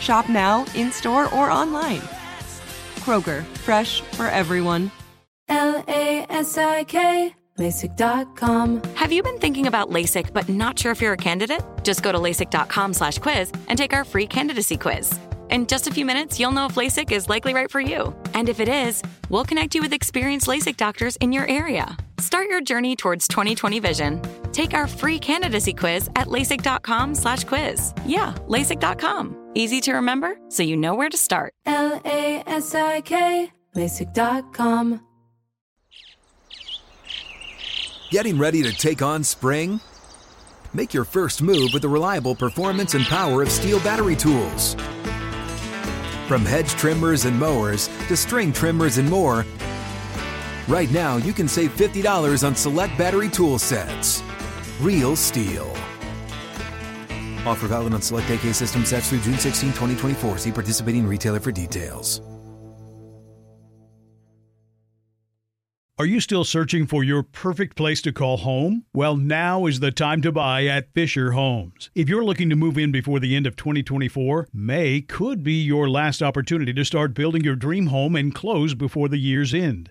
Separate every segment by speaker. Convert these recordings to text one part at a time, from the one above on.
Speaker 1: Shop now, in store, or online. Kroger, fresh for everyone.
Speaker 2: L A S I K, LASIK.com.
Speaker 3: Have you been thinking about LASIK but not sure if you're a candidate? Just go to LASIK.com slash quiz and take our free candidacy quiz. In just a few minutes, you'll know if LASIK is likely right for you. And if it is, we'll connect you with experienced LASIK doctors in your area. Start your journey towards 2020 vision. Take our free candidacy quiz at LASIK.com slash quiz. Yeah, LASIK.com. Easy to remember, so you know where to start.
Speaker 2: L A S I K, LASIK.com.
Speaker 4: Getting ready to take on spring? Make your first move with the reliable performance and power of STIHL battery tools. From hedge trimmers and mowers to string trimmers and more, right now you can save $50 on select battery tool sets. Real STIHL. Offer valid on select AK system sets through June 16, 2024. See participating retailer for details.
Speaker 5: Are you still searching for your perfect place to call home? Well, now is the time to buy at Fisher Homes. If you're looking to move in before the end of 2024, May could be your last opportunity to start building your dream home and close before the year's end.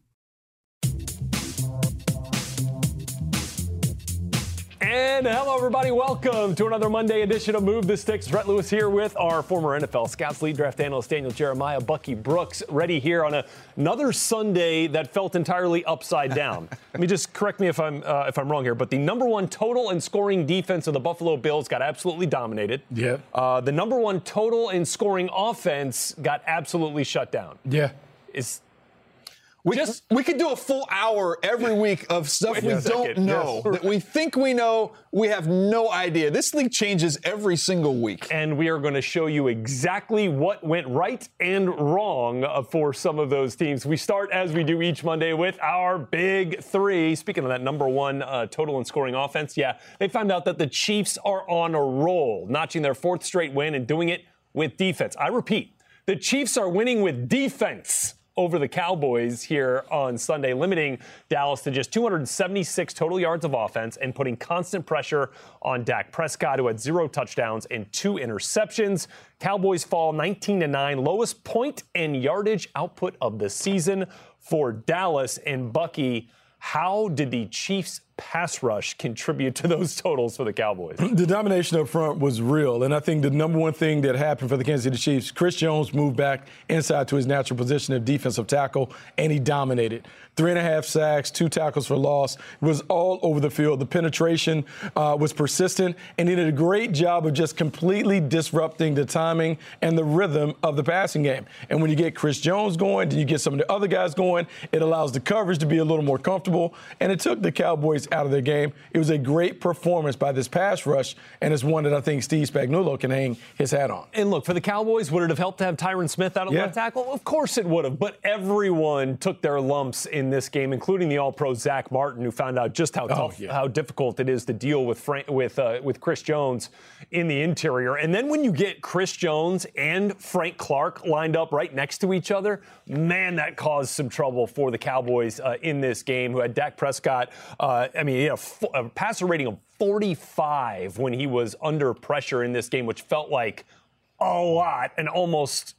Speaker 6: And hello, everybody. Welcome to another Monday edition of Move the Sticks. Rhett Lewis here with our former NFL Scouts lead draft analyst Daniel Jeremiah, Bucky Brooks, ready here on a, another Sunday that felt entirely upside down. Let me just correct me if I'm uh, if I'm wrong here, but the number one total and scoring defense of the Buffalo Bills got absolutely dominated.
Speaker 7: Yeah.
Speaker 6: Uh, the number one total and scoring offense got absolutely shut down.
Speaker 7: Yeah.
Speaker 6: Is
Speaker 8: We,
Speaker 6: Just-
Speaker 8: we could do a full hour every week of stuff we don't know,
Speaker 6: Yes.
Speaker 8: that we think we know, we have no idea. This league changes every single week.
Speaker 6: and we are going to show you exactly what went right and wrong uh, for some of those teams. We start as we do each Monday with our big three. Speaking of that number one uh, total and scoring offense, yeah, they found out that the Chiefs are on a roll, notching their fourth straight win and doing it with defense. I repeat, the Chiefs are winning with defense over the Cowboys here on Sunday, limiting Dallas to just 276 total yards of offense and putting constant pressure on Dak Prescott, who had zero touchdowns and two interceptions. Cowboys fall 19 to 9, lowest point and yardage output of the season for Dallas and Bucky. How did the Chiefs pass rush contribute to those totals for the Cowboys?
Speaker 7: The domination up front was real, and I think the number one thing that happened for the Kansas City Chiefs, Chris Jones moved back inside to his natural position of defensive tackle, and he dominated. Three and a half sacks, two tackles for loss. It was all over the field. The penetration uh, was persistent, and he did a great job of just completely disrupting the timing and the rhythm of the passing game. And when you get Chris Jones going, then you get some of the other guys going. It allows the coverage to be a little more comfortable, and it took the Cowboys out of their game. It was a great performance by this pass rush, and it's one that I think Steve Spagnuolo can hang his hat on.
Speaker 6: And look, for the Cowboys, would it have helped to have Tyron Smith out of
Speaker 7: Yeah.
Speaker 6: left tackle? Of course it would have. But everyone took their lumps in this game, including the All-Pro Zach Martin, who found out just how tough,
Speaker 7: yeah.
Speaker 6: how difficult it is to deal with Frank, with uh, with Chris Jones in the interior. And then when you get Chris Jones and Frank Clark lined up right next to each other, man, that caused some trouble for the Cowboys uh, in this game. Who had Dak Prescott? Uh, I mean, a, a passer rating of 45 when he was under pressure in this game, which felt like a lot and almost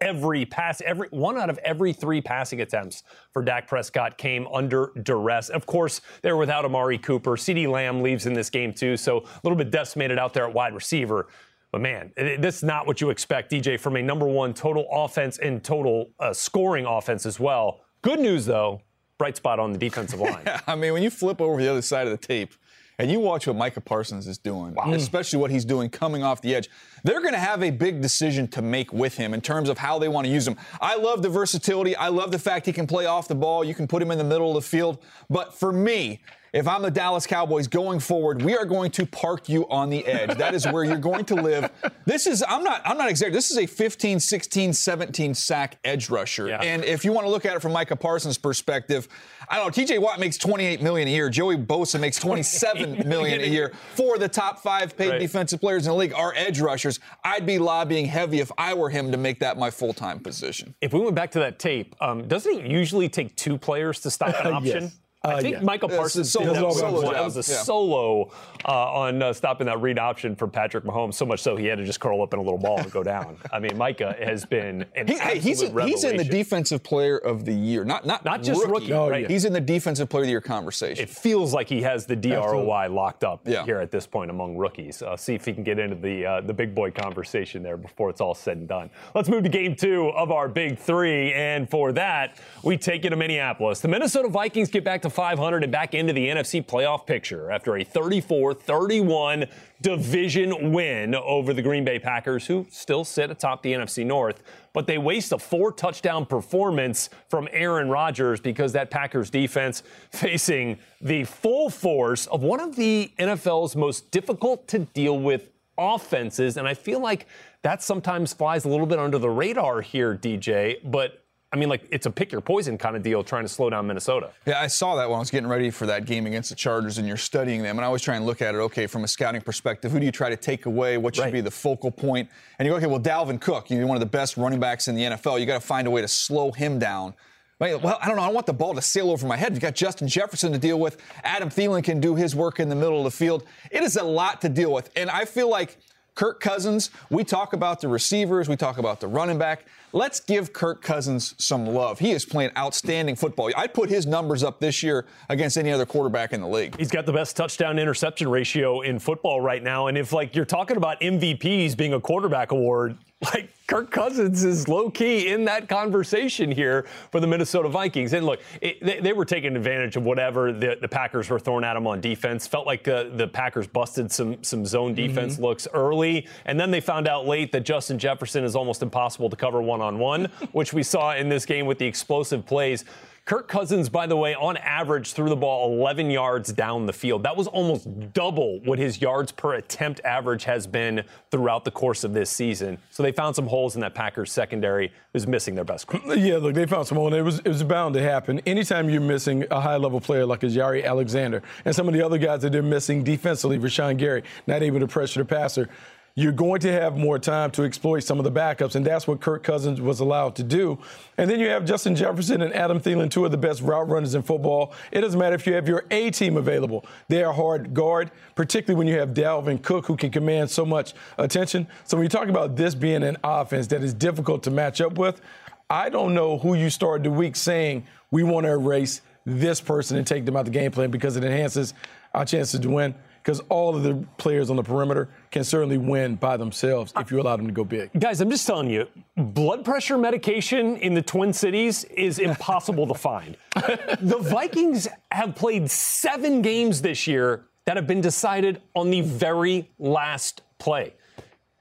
Speaker 6: every pass, every one out of every three passing attempts for Dak Prescott came under duress. Of course, they're without Amari Cooper. CeeDee Lamb leaves in this game too, so a little bit decimated out there at wide receiver. But man, this is not what you expect, DJ, from a number one total offense and total uh, scoring offense as well. Good news, though, bright spot on the defensive line.
Speaker 8: I mean, when you flip over the other side of the tape and you watch what Micah Parsons is doing, wow. especially what he's doing coming off the edge, they're going to have a big decision to make with him in terms of how they want to use him. I love the versatility. I love the fact he can play off the ball. You can put him in the middle of the field. But for me, if I'm the Dallas Cowboys going forward, we are going to park you on the edge. That is where you're going to live. This is I'm not I'm not exaggerating. This is a 15, 16, 17 sack edge rusher. Yeah. And if you want to look at it from Micah Parsons' perspective, I don't know, TJ Watt makes 28 million a year. Joey Bosa makes 27 million a year. For the top five paid right. defensive players in the league are edge rushers. I'd be lobbying heavy if I were him to make that my full-time position.
Speaker 6: If we went back to that tape, um, doesn't it usually take two players to stop an option? yes. I uh, think yeah. Micah Parsons did that, solo, that was a solo uh, on uh, stopping that read option for Patrick Mahomes. So much so he had to just curl up in a little ball and go down. I mean, Micah has been an he, hey,
Speaker 8: he's,
Speaker 6: a,
Speaker 8: he's in the defensive player of the year, not not
Speaker 6: not just rookie. rookie
Speaker 8: oh, right? He's in the defensive player of the year conversation.
Speaker 6: It feels like he has the DROY Absolutely. locked up yeah. here at this point among rookies. Uh, see if he can get into the uh, the big boy conversation there before it's all said and done. Let's move to game two of our big three, and for that we take you to Minneapolis. The Minnesota Vikings get back to 500 and back into the NFC playoff picture after a 34 31 division win over the Green Bay Packers, who still sit atop the NFC North. But they waste a four touchdown performance from Aaron Rodgers because that Packers defense facing the full force of one of the NFL's most difficult to deal with offenses. And I feel like that sometimes flies a little bit under the radar here, DJ. But I mean, like it's a pick your poison kind of deal trying to slow down Minnesota.
Speaker 8: Yeah, I saw that when I was getting ready for that game against the Chargers, and you're studying them. And I always try and look at it. Okay, from a scouting perspective, who do you try to take away? What should right. be the focal point? And you go, okay, well, Dalvin Cook, you're one of the best running backs in the NFL. You got to find a way to slow him down. Well, I don't know. I don't want the ball to sail over my head. You've got Justin Jefferson to deal with. Adam Thielen can do his work in the middle of the field. It is a lot to deal with. And I feel like Kirk Cousins, we talk about the receivers, we talk about the running back. Let's give Kirk Cousins some love. He is playing outstanding football. I'd put his numbers up this year against any other quarterback in the league.
Speaker 6: He's got the best touchdown interception ratio in football right now. And if like you're talking about MVPs being a quarterback award, like Kirk Cousins is low key in that conversation here for the Minnesota Vikings. And look, it, they, they, were taking advantage of whatever the, the, Packers were throwing at them on defense. Felt like uh, the Packers busted some some zone defense mm-hmm. looks early, and then they found out late that Justin Jefferson is almost impossible to cover one on one, which we saw in this game with the explosive plays. Kirk Cousins, by the way, on average threw the ball 11 yards down the field. That was almost double what his yards per attempt average has been throughout the course of this season. So they found some holes in that Packers secondary who's missing their best.
Speaker 7: Yeah, look, they found some holes. It was it was bound to happen. Anytime you're missing a high level player like a Jaire Alexander and some of the other guys that they're missing defensively, Rashan Gary, not able to pressure the passer you're going to have more time to exploit some of the backups, and that's what Kirk Cousins was allowed to do. And then you have Justin Jefferson and Adam Thielen, two of the best route runners in football. It doesn't matter if you have your A team available; they are hard guard, particularly when you have Dalvin Cook, who can command so much attention. So when you talk about this being an offense that is difficult to match up with, I don't know who you started the week saying we want to erase this person and take them out of the game plan because it enhances our chances to win because all of the players on the perimeter can certainly win by themselves if you allow them to go big.
Speaker 6: Guys, I'm just telling you, blood pressure medication in the Twin Cities is impossible to find. The Vikings have played seven games this year that have been decided on the very last play,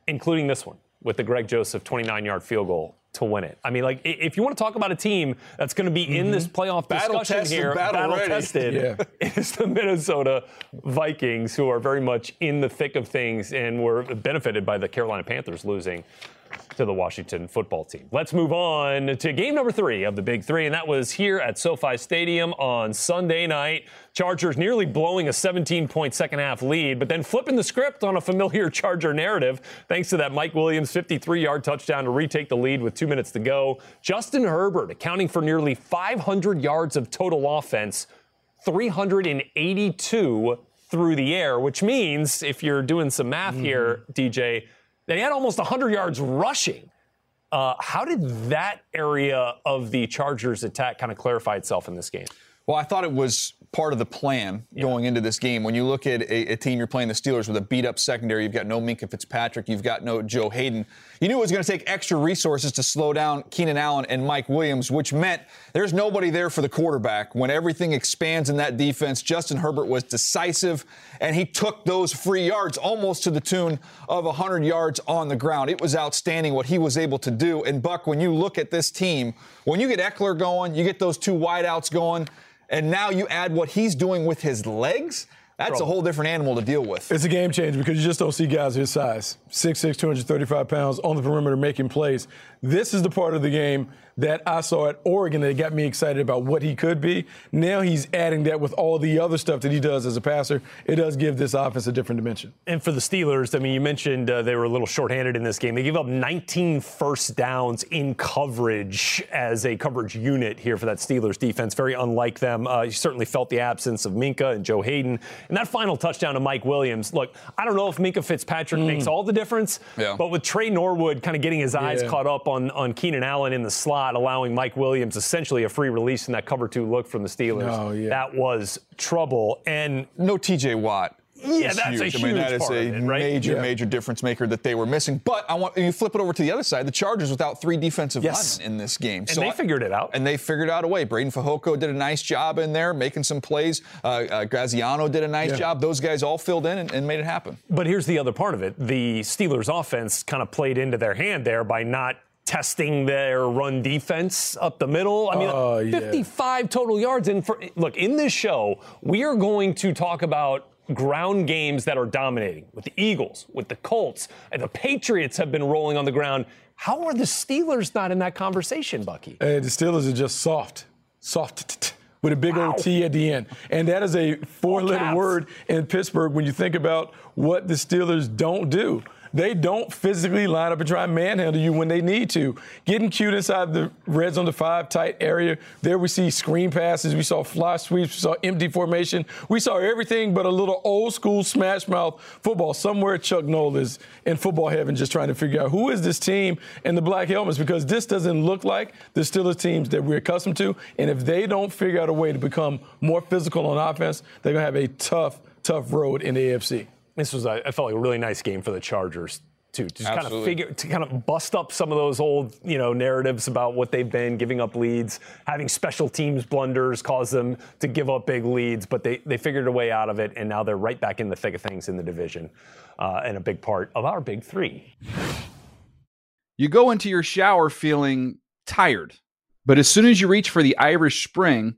Speaker 6: including this one with the Greg Joseph 29 yard field goal to win it. I mean, like, if you want to talk about a team that's going to be mm-hmm. in this mm-hmm. playoff
Speaker 8: battle
Speaker 6: discussion here,
Speaker 8: battle,
Speaker 6: battle tested, yeah. is the Minnesota Vikings, who are very much in the thick of things and were benefited by the Carolina Panthers losing to the Washington football team. Let's move on to game number three of the Big Three, and that was here at SoFi Stadium on Sunday night. Chargers nearly blowing a 17 point second half lead, but then flipping the script on a familiar Charger narrative thanks to that Mike Williams 53 yard touchdown to retake the lead with two minutes to go. Justin Herbert accounting for nearly 500 yards of total offense, 382 through the air, which means if you're doing some math mm-hmm. here, DJ, he had almost 100 yards rushing. Uh, how did that area of the Chargers attack kind of clarify itself in this game?
Speaker 8: Well, I thought it was part of the plan yeah. going into this game. When you look at a, a, team, you're playing the Steelers with a beat up secondary. You've got no Minkah Fitzpatrick. You've got no Joe Haden. You knew it was going to take extra resources to slow down Keenan Allen and Mike Williams, which meant there's nobody there for the quarterback. When everything expands in that defense, Justin Herbert was decisive, and he took those free yards almost to the tune of 100 yards on the ground. It was outstanding what he was able to do. And Buck, when you look at this team, when you get Ekeler going, you get those two wideouts going and now you add what he's doing with his legs. That's a whole different animal to deal with.
Speaker 7: It's a game changer because you just don't see guys his size 6'6, 235 pounds on the perimeter making plays. This is the part of the game that I saw at Oregon that got me excited about what he could be. Now he's adding that with all the other stuff that he does as a passer. It does give this offense a different dimension.
Speaker 6: And for the Steelers, I mean, you mentioned uh, they were a little shorthanded in this game. They gave up 19 first downs in coverage as a coverage unit here for that Steelers defense. Very unlike them. Uh, you certainly felt the absence of Minkah and Joe Haden. And that final touchdown to Mike Williams. Look, I don't know if Minkah Fitzpatrick mm. makes all the difference, yeah. but with Tre Norwood kind of getting his eyes yeah. caught up on, on Keenan Allen in the slot, allowing Mike Williams essentially a free release in that cover two look from the Steelers. Oh, yeah. That was trouble. And
Speaker 8: no TJ Watt.
Speaker 6: Yeah, that's huge. a huge
Speaker 8: I mean, that is a
Speaker 6: it, right?
Speaker 8: major,
Speaker 6: yeah.
Speaker 8: major difference maker that they were missing. But I want you flip it over to the other side. The Chargers without three defensive yes. linemen in this game,
Speaker 6: and so they I, figured it out.
Speaker 8: And they figured out a way. Breiden Fehoko did a nice job in there, making some plays. Uh, uh, Gaziano did a nice yeah. job. Those guys all filled in and, and made it happen.
Speaker 6: But here's the other part of it: the Steelers' offense kind of played into their hand there by not testing their run defense up the middle. I mean, uh, yeah. 55 total yards. And for, look, in this show, we are going to talk about ground games that are dominating with the Eagles, with the Colts, and the Patriots have been rolling on the ground. How are the Steelers not in that conversation, Bucky?
Speaker 7: The Steelers are just soft, soft. With a big wow. old T at the end. And that is a four letter word in Pittsburgh when you think about what the Steelers don't do. They don't physically line up and try and manhandle you when they need to. Getting cute inside the red zone, the five tight area. There we see screen passes. We saw fly sweeps. We saw empty formation. We saw everything but a little old school smash mouth football. Somewhere Chuck Noll is in football heaven just trying to figure out who is this team in the black helmets because this doesn't look like the Steelers teams that we're accustomed to. And if they don't figure out a way to become more physical on offense, they're going to have a tough, tough road in the AFC
Speaker 6: this was a, I felt like a really nice game for the Chargers to just Absolutely. kind of figure to kind of bust up some of those old you know narratives about what they've been giving up leads having special teams blunders cause them to give up big leads but they, they figured a way out of it and now they're right back in the thick of things in the division uh, and a big part of our big three
Speaker 9: you go into your shower feeling tired but as soon as you reach for the irish spring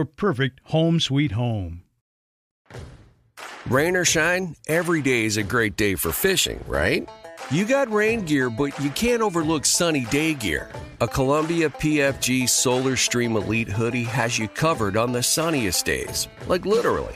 Speaker 5: perfect home sweet home.
Speaker 10: Rain or shine, every day is a great day for fishing, right? You got rain gear, but you can't overlook sunny day gear. A Columbia PFG Solar Stream Elite hoodie has you covered on the sunniest days. Like literally.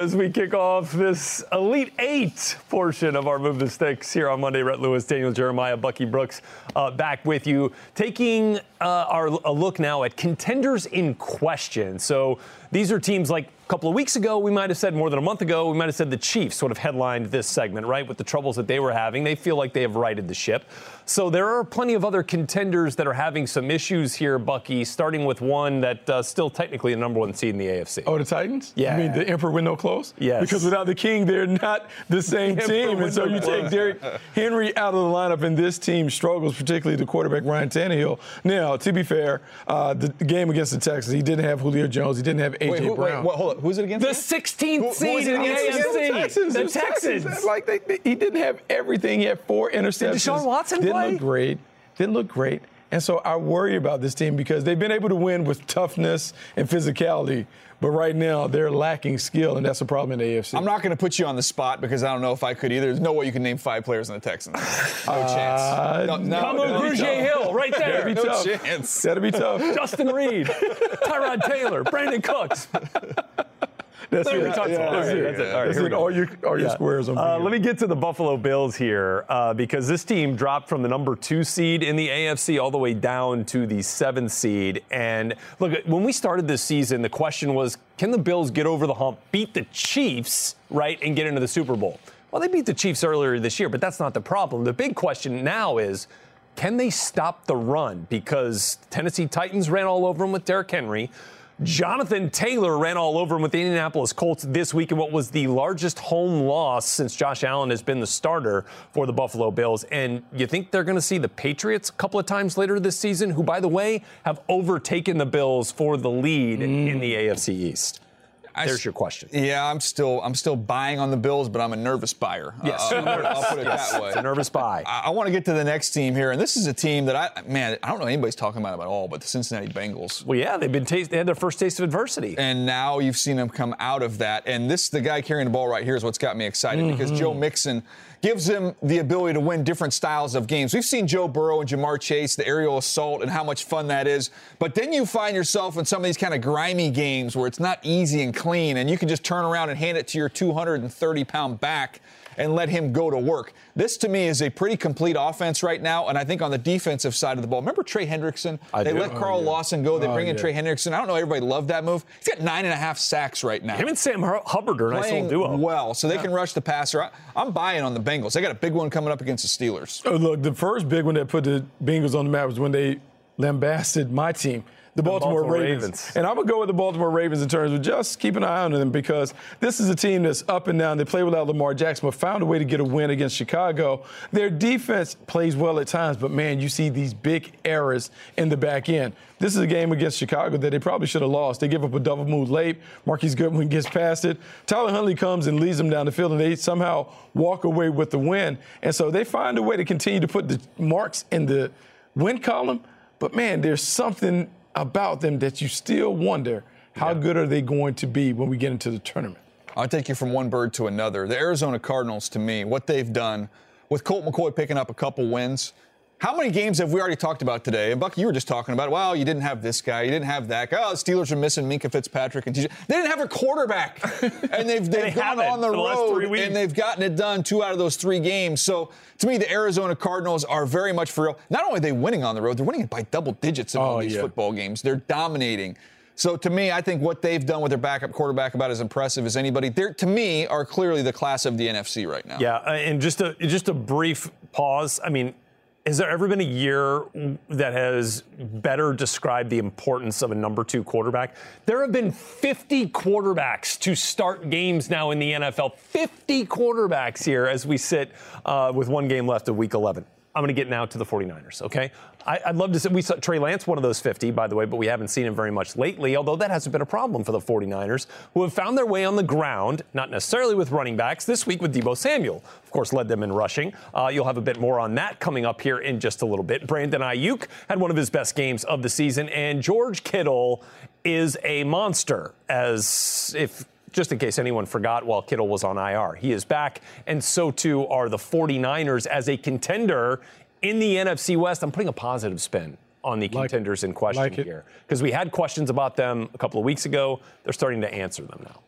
Speaker 6: As we kick off this Elite Eight portion of our Move the Sticks here on Monday, Rhett Lewis, Daniel Jeremiah, Bucky Brooks uh, back with you, taking uh, our a look now at contenders in question. So these are teams like a couple of weeks ago, we might have said more than a month ago, we might have said the Chiefs sort of headlined this segment, right? With the troubles that they were having. They feel like they have righted the ship. So there are plenty of other contenders that are having some issues here, Bucky, starting with one that uh, still technically a number one seed in the AFC.
Speaker 7: Oh, the Titans?
Speaker 6: Yeah.
Speaker 7: I mean, the Emperor with no clothes?
Speaker 6: Yes.
Speaker 7: Because without the King, they're not the same
Speaker 6: The
Speaker 7: team. And so you take. Derrick Henry out of the lineup, and this team struggles, particularly the quarterback, Ryan Tannehill. Now, to be fair, uh, the game against the Texans, he didn't have Julio Jones. He didn't have A.J.
Speaker 8: Wait, who, wait, what, hold on. Who's it against?
Speaker 6: The
Speaker 8: again?
Speaker 6: 16th
Speaker 8: Who- who
Speaker 6: seed in the AFC.
Speaker 8: again?
Speaker 7: Texans,
Speaker 6: The
Speaker 7: Texans.
Speaker 6: Texans.
Speaker 7: Like they, they- he didn't have everything. He had four interceptions.
Speaker 6: Deshaun Watson
Speaker 7: didn't
Speaker 6: play?
Speaker 7: look great. Didn't look great. And so I worry about this team because they've been able to win with toughness and physicality, but right now they're lacking skill, and that's a problem in the AFC.
Speaker 8: I'm not going to put you on the spot because I don't know if I could either. There's no way you can name five players in the Texans. No
Speaker 7: Uh,
Speaker 8: chance. No, no, no,
Speaker 6: Grugier. Hill, right there.
Speaker 7: That'd be
Speaker 8: No
Speaker 7: tough.
Speaker 8: chance.
Speaker 7: That'd be tough.
Speaker 6: Justin Reid, Tyrod Taylor, Brandin Cooks.
Speaker 7: That's it.
Speaker 6: we go.
Speaker 7: Yeah,
Speaker 6: All right,
Speaker 7: that's it.
Speaker 6: that's it. All right,
Speaker 7: That's
Speaker 6: here we go.
Speaker 7: All your, all your
Speaker 6: Yeah.
Speaker 7: squares on
Speaker 6: Uh, let me get to the Buffalo Bills here uh, because this team dropped from the number two seed in the AFC all the way down to the seventh seed. And look, when we started this season, the question was can the Bills get over the hump, beat the Chiefs, right, and get into the Super Bowl? Well, they beat the Chiefs earlier this year, but that's not the problem. The big question now is can they stop the run? Because Tennessee Titans ran all over them with Derrick Henry. Jonathan Taylor ran all over him with the Indianapolis Colts this week in what was the largest home loss since Josh Allen has been the starter for the Buffalo Bills. And you think they're going to see the Patriots a couple of times later this season, who, by the way, have overtaken the Bills for the lead in the mm. AFC East?
Speaker 8: I
Speaker 6: There's your question.
Speaker 8: Yeah, I'm still I'm still buying on the Bills, but I'm a nervous buyer.
Speaker 6: Yes.
Speaker 8: Uh, I'll, I'll put it that way.
Speaker 6: It's a nervous buy.
Speaker 8: I, I want to get to the next team here, and this is a team that I man I don't know anybody's talking about at all, but the Cincinnati Bengals.
Speaker 6: Well, yeah, they've been taste, they had their first taste of adversity.
Speaker 8: And now you've seen them come out of that. And this, the guy carrying the ball right here, is what's got me excited because
Speaker 6: Mm-hmm.
Speaker 8: Joe Mixon gives him the ability to win different styles of games. We've seen Joe Burrow and Ja'Marr Chase, the aerial assault, and how much fun that is. But then you find yourself in some of these kind of grimy games where it's not easy and clean, and you can just turn around and hand it to your 230 pound back and let him go to work. This to me is a pretty complete offense right now, and I think on the defensive side of the ball. Remember Trey Hendrickson?
Speaker 6: I
Speaker 8: they
Speaker 6: do.
Speaker 8: let
Speaker 6: Oh,
Speaker 8: Carl
Speaker 7: yeah.
Speaker 8: Lawson go. They
Speaker 7: Oh,
Speaker 8: bring in
Speaker 7: yeah.
Speaker 8: Trey Hendrickson. I don't know everybody loved that move. He's got nine and a half sacks right now.
Speaker 6: Him and Sam Hubbard are a nice little duo.
Speaker 8: well, so they can rush the passer. I, I'm buying on the Bengals. They got a big one coming up against the Steelers.
Speaker 7: Oh, look, the first big one that put the Bengals on the map was when they lambasted my team, the Baltimore,
Speaker 6: Baltimore
Speaker 7: Ravens.
Speaker 6: Ravens.
Speaker 7: And I'm going to go with the Baltimore Ravens in terms of just keep an eye on them because this is a team that's up and down. They play without Lamar Jackson, but found a way to get a win against Chicago. Their defense plays well at times, but man, you see these big errors in the back end. This is a game against Chicago that they probably should have lost. They give up a double move late. Marquise Goodwin gets past it. Tyler Huntley comes and leads them down the field, and they somehow walk away with the win. And so they find a way to continue to put the marks in the win column. But man, there's something about them that you still wonder how good are they going to be when we get into the tournament.
Speaker 8: I'll take you from one bird to another. The Arizona Cardinals, to me, what they've done with Colt McCoy picking up a couple wins. How many games have we already talked about today? And Buck, you were just talking about, well, you didn't have this guy, you didn't have that guy. Oh, the Steelers are missing Minkah Fitzpatrick and TJ. They didn't have a quarterback, and they've they've
Speaker 6: They
Speaker 8: gone on the
Speaker 6: the
Speaker 8: road and they've gotten it done two out of those three games. So to me, the Arizona Cardinals are very much for real. Not only are they winning on the road, they're winning it by double digits in all
Speaker 7: Oh,
Speaker 8: these
Speaker 7: yeah.
Speaker 8: football games. They're dominating. So to me, I think what they've done with their backup quarterback about as impressive as anybody. They're to me are clearly the class of the NFC right now.
Speaker 6: Yeah, uh, and just a just a brief pause. I mean, has there ever been a year that has better described the importance of a number two quarterback? There have been 50 quarterbacks to start games now in the NFL. 50 quarterbacks here as we sit uh, with one game left of Week 11. I'm going to get now to the 49ers, okay? I, I'd love to see. We saw Trey Lance, one of those 50, by the way, but we haven't seen him very much lately, although that hasn't been a problem for the 49ers, who have found their way on the ground, not necessarily with running backs, this week with Deebo Samuel. Of course, led them in rushing. Uh, you'll have a bit more on that coming up here in just a little bit. Brandon Aiyuk had one of his best games of the season, and George Kittle is a monster, as if just in case anyone forgot while Kittle was on IR. He is back, and so too are the 49ers as a contender in the NFC West. I'm putting a positive spin on the contenders in question
Speaker 7: like
Speaker 6: here because we had questions about them a couple of weeks ago. They're starting to answer them now.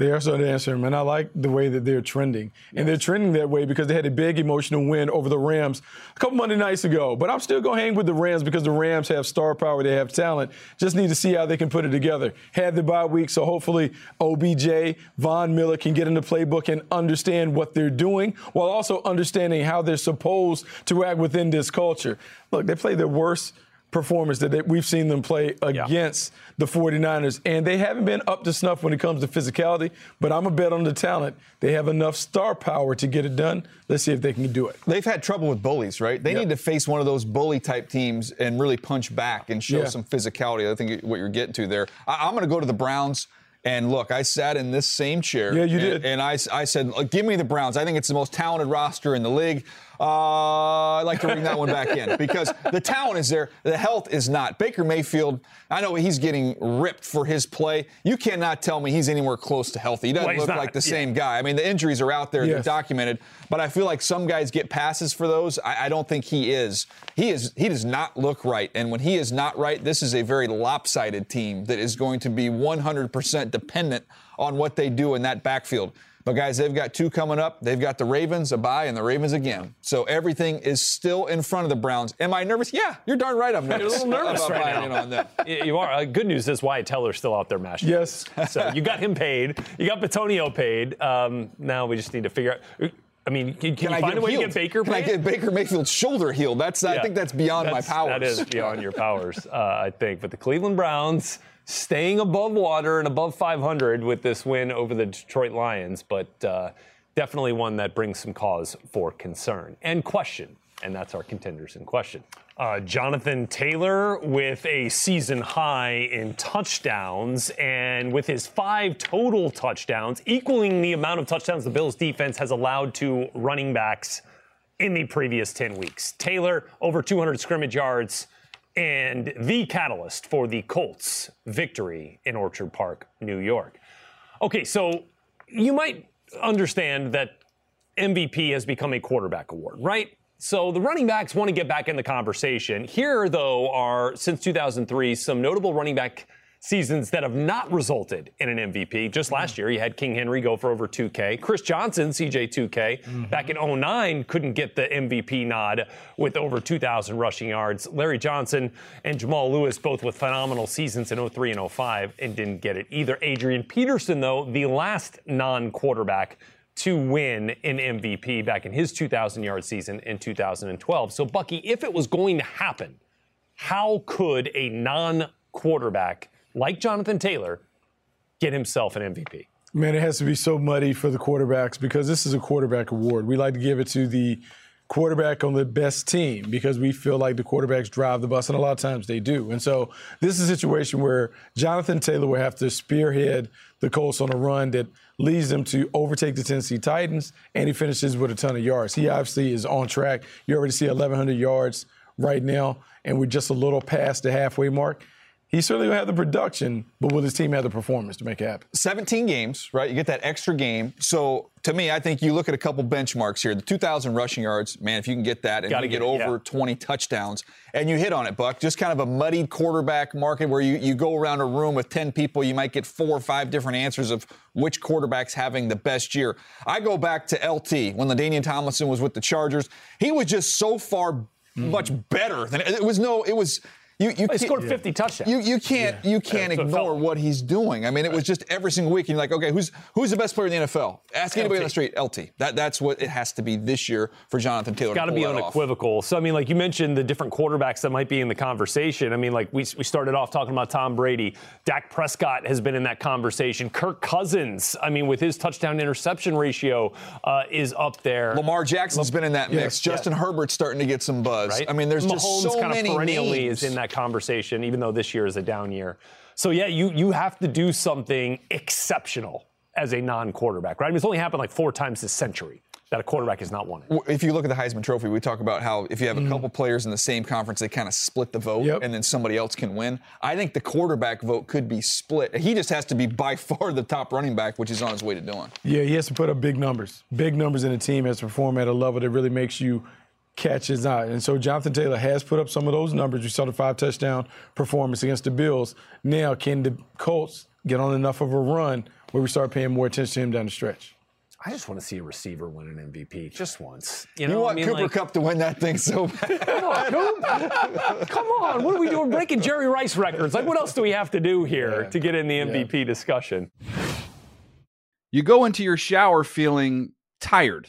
Speaker 7: They are starting to answer him, and I like the way that they're trending. And they're trending that way because they had a big emotional win over the Rams a couple Monday nights ago. But I'm still going to hang with the Rams because the Rams have star power, they have talent. Just need to see how they can put it together. Had the bye week, so hopefully OBJ, Von Miller can get in the playbook and understand what they're doing while also understanding how they're supposed to act within this culture. Look, they play their worst performance that they, we've seen them play against the 49ers. And they haven't been up to snuff when it comes to physicality, but I'm a bet on the talent. They have enough star power to get it done. Let's see if they can do it.
Speaker 8: They've had trouble with bullies, right? They
Speaker 7: Yep.
Speaker 8: need to face one of those bully type teams and really punch back and show
Speaker 7: Yeah.
Speaker 8: some physicality. I think what you're getting to there. I, I'm going to go to the Browns. And look, I sat in this same chair.
Speaker 7: Yeah, you
Speaker 8: and-
Speaker 7: did.
Speaker 8: And I, I said, give me the Browns. I think it's the most talented roster in the league. Uh, I'd like to bring that one back in because the talent is there. The health is not. Baker Mayfield, I know he's getting ripped for his play. You cannot tell me he's anywhere close to healthy. He doesn't
Speaker 6: Well,
Speaker 8: look
Speaker 6: not.
Speaker 8: like the
Speaker 6: Yeah.
Speaker 8: same guy. I mean, the injuries are out there,
Speaker 7: Yes.
Speaker 8: they're documented. But I feel like some guys get passes for those. I, I don't think he is. He is. He does not look right. And when he is not right, this is a very lopsided team that is going to be 100% dependent on what they do in that backfield. But guys, they've got two coming up. They've got the Ravens, a bye, and the Ravens again. So everything is still in front of the Browns. Am I nervous? Yeah, you're darn right. I'm nervous.
Speaker 6: You're a little nervous
Speaker 8: about
Speaker 6: right now.
Speaker 8: on them.
Speaker 6: You are. Uh, good news is Wyatt Teller's still out there mashing.
Speaker 7: Yes.
Speaker 6: So you got him paid. You got Bitonio paid. Um, now we just need to figure out. I mean, can, can, you
Speaker 8: I
Speaker 6: find a way
Speaker 8: healed?
Speaker 6: to get Baker
Speaker 8: Can I get Baker Mayfield's shoulder healed? That's. I think that's beyond
Speaker 6: That's-
Speaker 8: my powers.
Speaker 6: That is beyond your powers, uh, I think. But the Cleveland Browns staying above water and above 500 with this win over the Detroit Lions, but uh, definitely one that brings some cause for concern and question. And that's our contenders in question. Uh, Jonathan Taylor with a season high in touchdowns and with his five total touchdowns, equaling the amount of touchdowns the Bills defense has allowed to running backs in the previous 10 weeks. Taylor, over 200 scrimmage yards, and the catalyst for the Colts' victory in Orchard Park, New York. Okay, so you might understand that MVP has become a quarterback award, right? So the running backs want to get back in the conversation. Here, though, are since 2003 some notable running back seasons that have not resulted in an MVP. Just mm-hmm. last year, you had King Henry go for over 2K. Chris Johnson, CJ2K, mm-hmm. back in 09, couldn't get the MVP nod with over 2,000 rushing yards. Larry Johnson and Jamal Lewis, both with phenomenal seasons in 03 and 05, and didn't get it either. Adrian Peterson, though, the last non quarterback to win an MVP back in his 2,000 yard season in 2012. So, Bucky, if it was going to happen, how could a non quarterback like Jonathan Taylor get himself an MVP?
Speaker 7: Man, it has to be so muddy for the quarterbacks because this is a quarterback award. We like to give it to the quarterback on the best team because we feel like the quarterbacks drive the bus, and a lot of times they do. And so this is a situation where Jonathan Taylor will have to spearhead the Colts on a run that leads them to overtake the Tennessee Titans, and he finishes with a ton of yards. He obviously is on track. You already see 1,100 yards right now, and we're just a little past the halfway mark he certainly will have the production, but will his team have the performance to make it happen?
Speaker 8: 17 games, right? You get that extra game. So to me, I think you look at a couple benchmarks here. The 2,000 rushing yards, man, if you can get that and
Speaker 6: Gotta
Speaker 8: you get,
Speaker 6: get
Speaker 8: over
Speaker 6: yeah.
Speaker 8: 20 touchdowns, and you hit on it, Buck, just kind of a muddied quarterback market where you, you go around a room with 10 people, you might get four or five different answers of which quarterback's having the best year. I go back to LT when LaDainian Tomlinson was with the Chargers. He was just so far mm-hmm. much better than it was no, it was. You, you
Speaker 6: He
Speaker 8: can't-
Speaker 6: scored 50 touchdowns.
Speaker 8: You, you can't you can't
Speaker 6: That's what it felt
Speaker 8: ignore what he's doing. I mean, it was just every single week. And you're like, okay, who's who's the best player in the NFL? Ask anybody on the street. LT. That that's what it has to be this year for Jonathan Taylor.
Speaker 6: It's Got to
Speaker 8: to
Speaker 6: be
Speaker 8: pull that off.
Speaker 6: unequivocal. So, I mean, like you mentioned the different quarterbacks that might be in the conversation. I mean, like we, we started off talking about Tom Brady. Dak Prescott has been in that conversation. Kirk Cousins, I mean, with his touchdown interception ratio, uh, is up there.
Speaker 8: Lamar Jackson's been in that mix.
Speaker 6: Yeah.
Speaker 8: Justin Herbert's starting to get some buzz.
Speaker 6: Right?
Speaker 8: I mean, there's
Speaker 6: Mahomes
Speaker 8: just so
Speaker 6: kind
Speaker 8: many
Speaker 6: of perennially
Speaker 8: names.
Speaker 6: is in that conversation, even though this year is a down year. So yeah, you you have to do something exceptional as a non-quarterback, right? I mean, it's only happened like four times this century that a quarterback has not won it.
Speaker 8: If you look at the Heisman Trophy, we talk about how if you
Speaker 6: Mm-hmm.
Speaker 8: have a couple players in the same conference, they kind of split the vote, and then somebody else can win. I think the quarterback vote could be split. He just has to be by far the top running back, which he's on his way to doing.
Speaker 7: Yeah, he has to put up big numbers. Big numbers in a team has to perform at a level that really makes you catch his eye. And so Jonathan Taylor has put up some of those numbers. You saw the five touchdown performance against the Bills. Now, can the Colts get on enough of a run where we start paying more attention to him down the stretch?
Speaker 6: I just want to see a receiver win an MVP just once.
Speaker 8: You,
Speaker 6: You
Speaker 8: want
Speaker 6: I mean,
Speaker 8: Cooper
Speaker 6: like-
Speaker 8: Kupp to win that thing so bad.
Speaker 6: Come on, Come on. What are we doing? Breaking Jerry Rice records. Like, what else do we have to do here to get in the MVP discussion?
Speaker 9: You go into your shower feeling tired,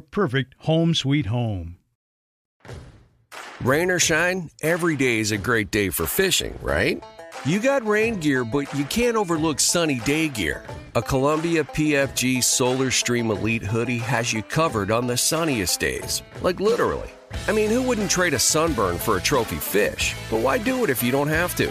Speaker 5: perfect home sweet home.
Speaker 10: Rain or shine, every day is a great day for fishing, right? You got rain gear, but you can't overlook sunny day gear. A Columbia PFG Solar Stream Elite hoodie has you covered on the sunniest days. Like literally. I mean, who wouldn't trade a sunburn for a trophy fish? But why do it if you don't have to?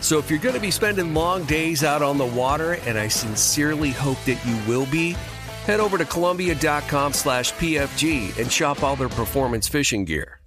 Speaker 10: So if you're going to be spending long days out on the water, and I sincerely hope that you will be, head over to Columbia.com slash PFG and shop all their performance fishing gear.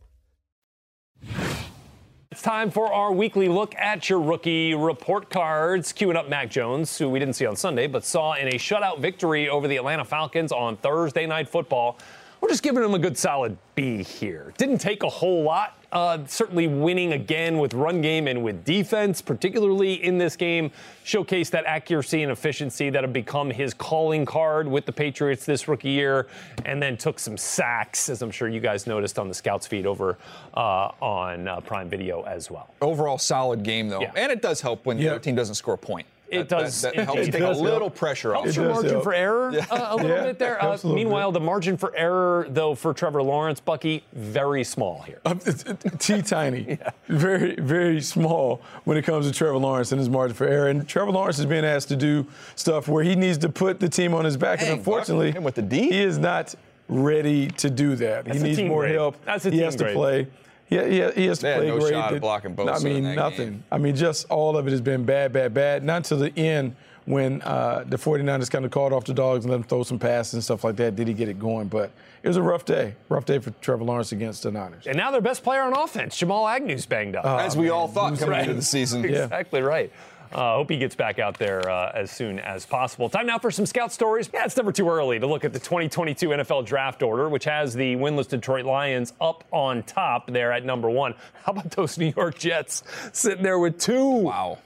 Speaker 6: It's time for our weekly look at your rookie report cards. Queuing up Mac Jones, who we didn't see on Sunday, but saw in a shutout victory over the Atlanta Falcons on Thursday Night Football. We're just giving him a good solid B here. Didn't take a whole lot. Uh, certainly winning again with run game and with defense, particularly in this game, showcased that accuracy and efficiency that have become his calling card with the Patriots this rookie year, and then took some sacks, as I'm sure you guys noticed on the scouts feed over uh, on uh, Prime Video as well.
Speaker 8: Overall, solid game though,
Speaker 6: Yeah.
Speaker 8: and it does help when your team doesn't score a point.
Speaker 6: It
Speaker 8: That-
Speaker 6: does.
Speaker 8: That, that
Speaker 6: it-
Speaker 8: helps
Speaker 6: it
Speaker 8: take
Speaker 6: does
Speaker 8: a little
Speaker 6: help.
Speaker 8: pressure off.
Speaker 6: Helps your margin for error uh, a little
Speaker 7: Yeah,
Speaker 6: bit there. Uh, meanwhile, the margin for error, though, for Trevor Lawrence, Bucky, very small here.
Speaker 7: Um, it's- it's T tiny, very very small when it comes to Trevor Lawrence and his margin for error. And Trevor Lawrence is being asked to do stuff where he needs to put the team on his back, and unfortunately,
Speaker 8: Buck, with the D?
Speaker 7: he is not ready to do that.
Speaker 6: That's
Speaker 7: he needs more
Speaker 6: grade.
Speaker 7: help.
Speaker 6: That's a
Speaker 7: he
Speaker 6: team
Speaker 7: has to
Speaker 6: grade.
Speaker 7: play. He, he, he has to
Speaker 8: They had
Speaker 7: play
Speaker 8: no
Speaker 7: great.
Speaker 8: shot at
Speaker 7: That-
Speaker 8: blocking Bosa
Speaker 7: I
Speaker 8: in
Speaker 7: mean,
Speaker 8: that
Speaker 7: nothing.
Speaker 8: game.
Speaker 7: I mean, just all of it has been bad, bad, bad. Not to the end when uh, the 49ers kind of called off the dogs and let him throw some passes and stuff like that. Did he get it going? But it was a rough day. Rough day for Trevor Lawrence against the Niners.
Speaker 6: And now their best player on offense, Jamal Agnew's banged up.
Speaker 8: As we all thought coming
Speaker 6: Right.
Speaker 8: into the season.
Speaker 6: Exactly right. Uh, hope he gets back out there uh, as soon as possible. Time now for some scout stories. Yeah, it's never too early to look at the 2022 NFL draft order, which has the winless Detroit Lions up on top there at number one. How about those New York Jets sitting there with two
Speaker 8: Wow.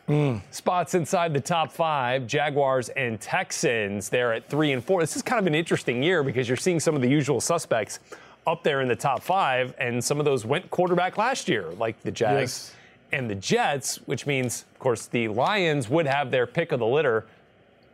Speaker 6: spots inside the top five? Jaguars and Texans there at three and four. This is kind of an interesting year because you're seeing some of the usual suspects up there in the top five, and some of those went quarterback last year, like the Jags
Speaker 7: Yes.
Speaker 6: And the Jets, which means, of course, the Lions would have their pick of the litter.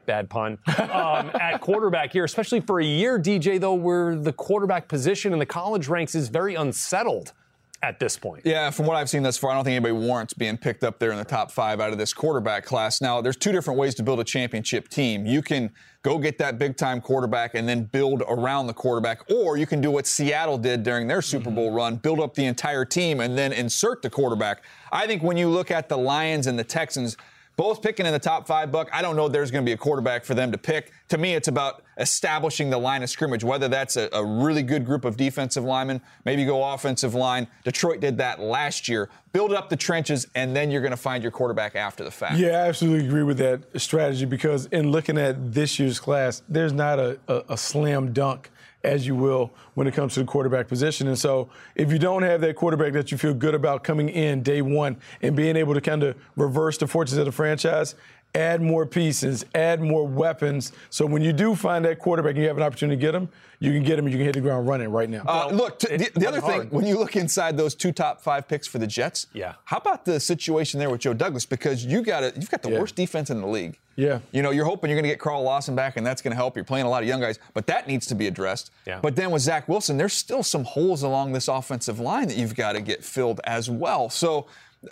Speaker 6: Bad pun. Um, at quarterback here, especially for a year, DJ, though, where the quarterback position in the college ranks is very unsettled at this point.
Speaker 8: Yeah, from what I've seen thus far, I don't think anybody warrants being picked up there in the top five out of this quarterback class. Now, there's two different ways to build a championship team. You can go get that big time quarterback and then build around the quarterback, or you can do what Seattle did during their Super Bowl mm-hmm. run, build up the entire team and then insert the quarterback. I think when you look at the Lions and the Texans, both picking in the top five, Buck. I don't know there's going to be a quarterback for them to pick. To me, it's about establishing the line of scrimmage, whether that's a, a really good group of defensive linemen, maybe go offensive line. Detroit did that last year. Build up the trenches, and then you're going to find your quarterback after the fact.
Speaker 7: Yeah, I absolutely agree with that strategy because in looking at this year's class, there's not a, a, a slam dunk, as you will, when it comes to the quarterback position. And so if you don't have that quarterback that you feel good about coming in day one and being able to kind of reverse the fortunes of the franchise, add more pieces, add more weapons. So when you do find that quarterback and you have an opportunity to get him, you can get him and you can hit the ground running right now.
Speaker 8: Uh, look, t- the, the other thing, when you look inside those two top five picks for the Jets,
Speaker 6: Yeah.
Speaker 8: how about the situation there with Joe Douglas? Because you got a, you've got the
Speaker 7: Yeah.
Speaker 8: worst defense in the league.
Speaker 7: Yeah.
Speaker 8: You know, you're hoping you're going to get Carl Lawson back, and that's going to help. You're playing a lot of young guys, but that needs to be addressed.
Speaker 6: Yeah.
Speaker 8: But then with Zach Wilson, there's still some holes along this offensive line that you've got to get filled as well. So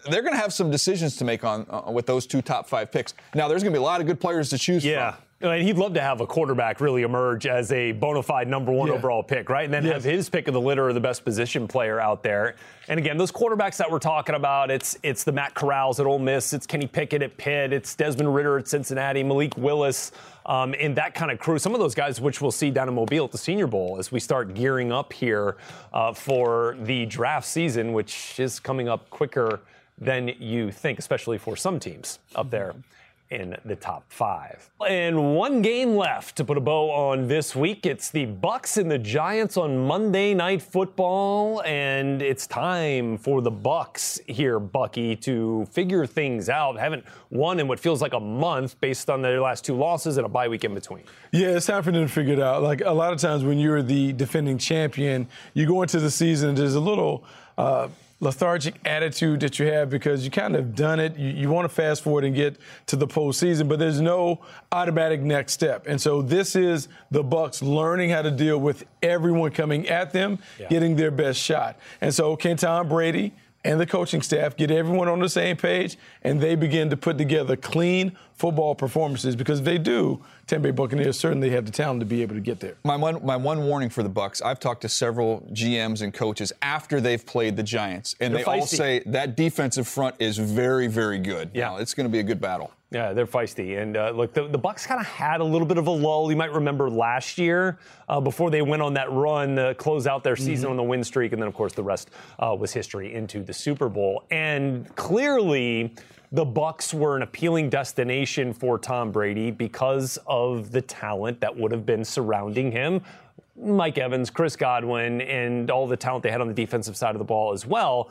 Speaker 8: they're going to have some decisions to make on uh, with those two top five picks. Now, there's going to be a lot of good players to choose
Speaker 6: Yeah.
Speaker 8: from.
Speaker 6: And he'd love to have a quarterback really emerge as a bona fide number one
Speaker 7: Yeah.
Speaker 6: overall pick, right? And then
Speaker 7: Yes.
Speaker 6: have his pick of the litter or the best position player out there. And again, those quarterbacks that we're talking about, it's it's the Matt Corrals at Ole Miss, it's Kenny Pickett at Pitt, it's Desmond Ridder at Cincinnati, Malik Willis, um, in that kind of crew. Some of those guys, which we'll see down in Mobile at the Senior Bowl as we start gearing up here uh, for the draft season, which is coming up quicker than you think, especially for some teams up there in the top five. And one game left to put a bow on this week. It's the Bucks and the Giants on Monday Night Football, and it's time for the Bucks here, Bucky, to figure things out. Haven't won in what feels like a month based on their last two losses and a bye week in between.
Speaker 7: Yeah, it's time for them to figure it out. Like a lot of times when you're the defending champion, you go into the season, there's a little. Uh, lethargic attitude that you have because you kind of done it. You, you want to fast forward and get to the postseason, but there's no automatic next step. And so this is the Bucks learning how to deal with everyone coming at them, yeah. getting their best shot. And so can Tom Brady and the coaching staff get everyone on the same page and they begin to put together clean football performances because if they do, Tampa Bay Buccaneers certainly have the talent to be able to get there.
Speaker 8: My one, my one warning for the Bucks, I've talked to several GMs and coaches after they've played the Giants, and They're they feisty. all say that defensive front is very, very good. Yeah, now, it's going to be a good battle.
Speaker 6: Yeah, they're feisty. And uh, look, the, the Bucks kind of had a little bit of a lull. You might remember last year uh, before they went on that run, uh, close out their season mm-hmm. on the win streak, and then of course the rest uh, was history into the Super Bowl. And clearly the Bucks were an appealing destination for Tom Brady because of the talent that would have been surrounding him. Mike Evans, Chris Godwin, and all the talent they had on the defensive side of the ball as well.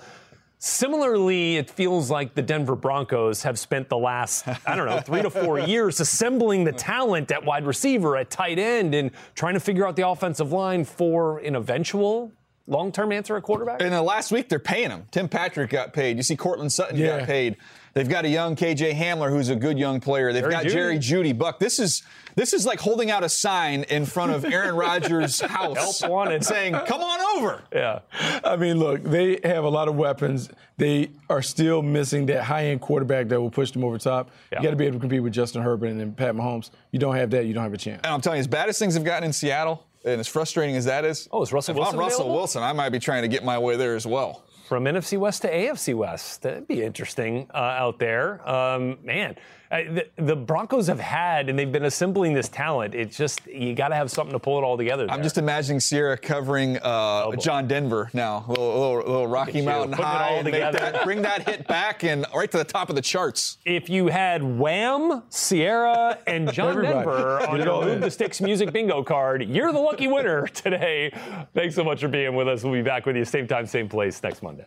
Speaker 6: Similarly, it feels like the Denver Broncos have spent the last, I don't know, three to four years assembling the talent at wide receiver, at tight end, and trying to figure out the offensive line for an eventual long term answer at quarterback?
Speaker 8: And the last week, they're paying him. Tim Patrick got paid. You see, Courtland Sutton yeah. got paid. They've got a young KJ Hamler who's a good young player. They've Jerry got Jeudy. Jerry Jeudy. Buck, this is this is like holding out a sign in front of Aaron Rodgers' house
Speaker 6: Help wanted.
Speaker 8: saying, "Come on over."
Speaker 6: Yeah.
Speaker 7: I mean, look, they have a lot of weapons. They are still missing that high-end quarterback that will push them over top. Yeah. You got to be able to compete with Justin Herbert and Pat Mahomes. You don't have that, you don't have a chance.
Speaker 8: And I'm telling you, as bad as things have gotten in Seattle, and as frustrating as that is,
Speaker 6: oh, is Russell
Speaker 8: if
Speaker 6: Wilson?
Speaker 8: I'm Russell
Speaker 6: available?
Speaker 8: Wilson, I might be trying to get my way there as well
Speaker 6: from NFC West to AFC West. That'd be interesting uh, out there. Um, man, the, the, Broncos have had, and they've been assembling this talent. It's just you got to have something to pull it all together. There.
Speaker 8: I'm just imagining Sierra covering uh, oh, John Denver now, a little, little, little Rocky Mountain High, that, bring that hit back and right to the top of the charts.
Speaker 6: If you had Wham, Sierra, and John Denver on your Move the Sticks music bingo card, you're the lucky winner today. Thanks so much for being with us. We'll be back with you same time, same place next Monday.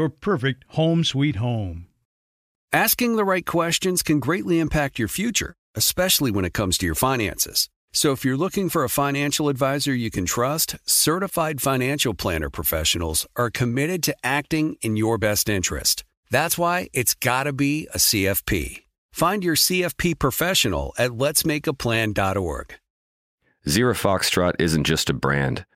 Speaker 5: your perfect home sweet home.
Speaker 10: Asking the right questions can greatly impact your future, especially when it comes to your finances. So if you're looking for a financial advisor you can trust, certified financial planner professionals are committed to acting in your best interest. That's why it's got to be a CFP. Find your CFP professional at letsmakeaplan.org.
Speaker 11: Zero Foxtrot isn't just a brand.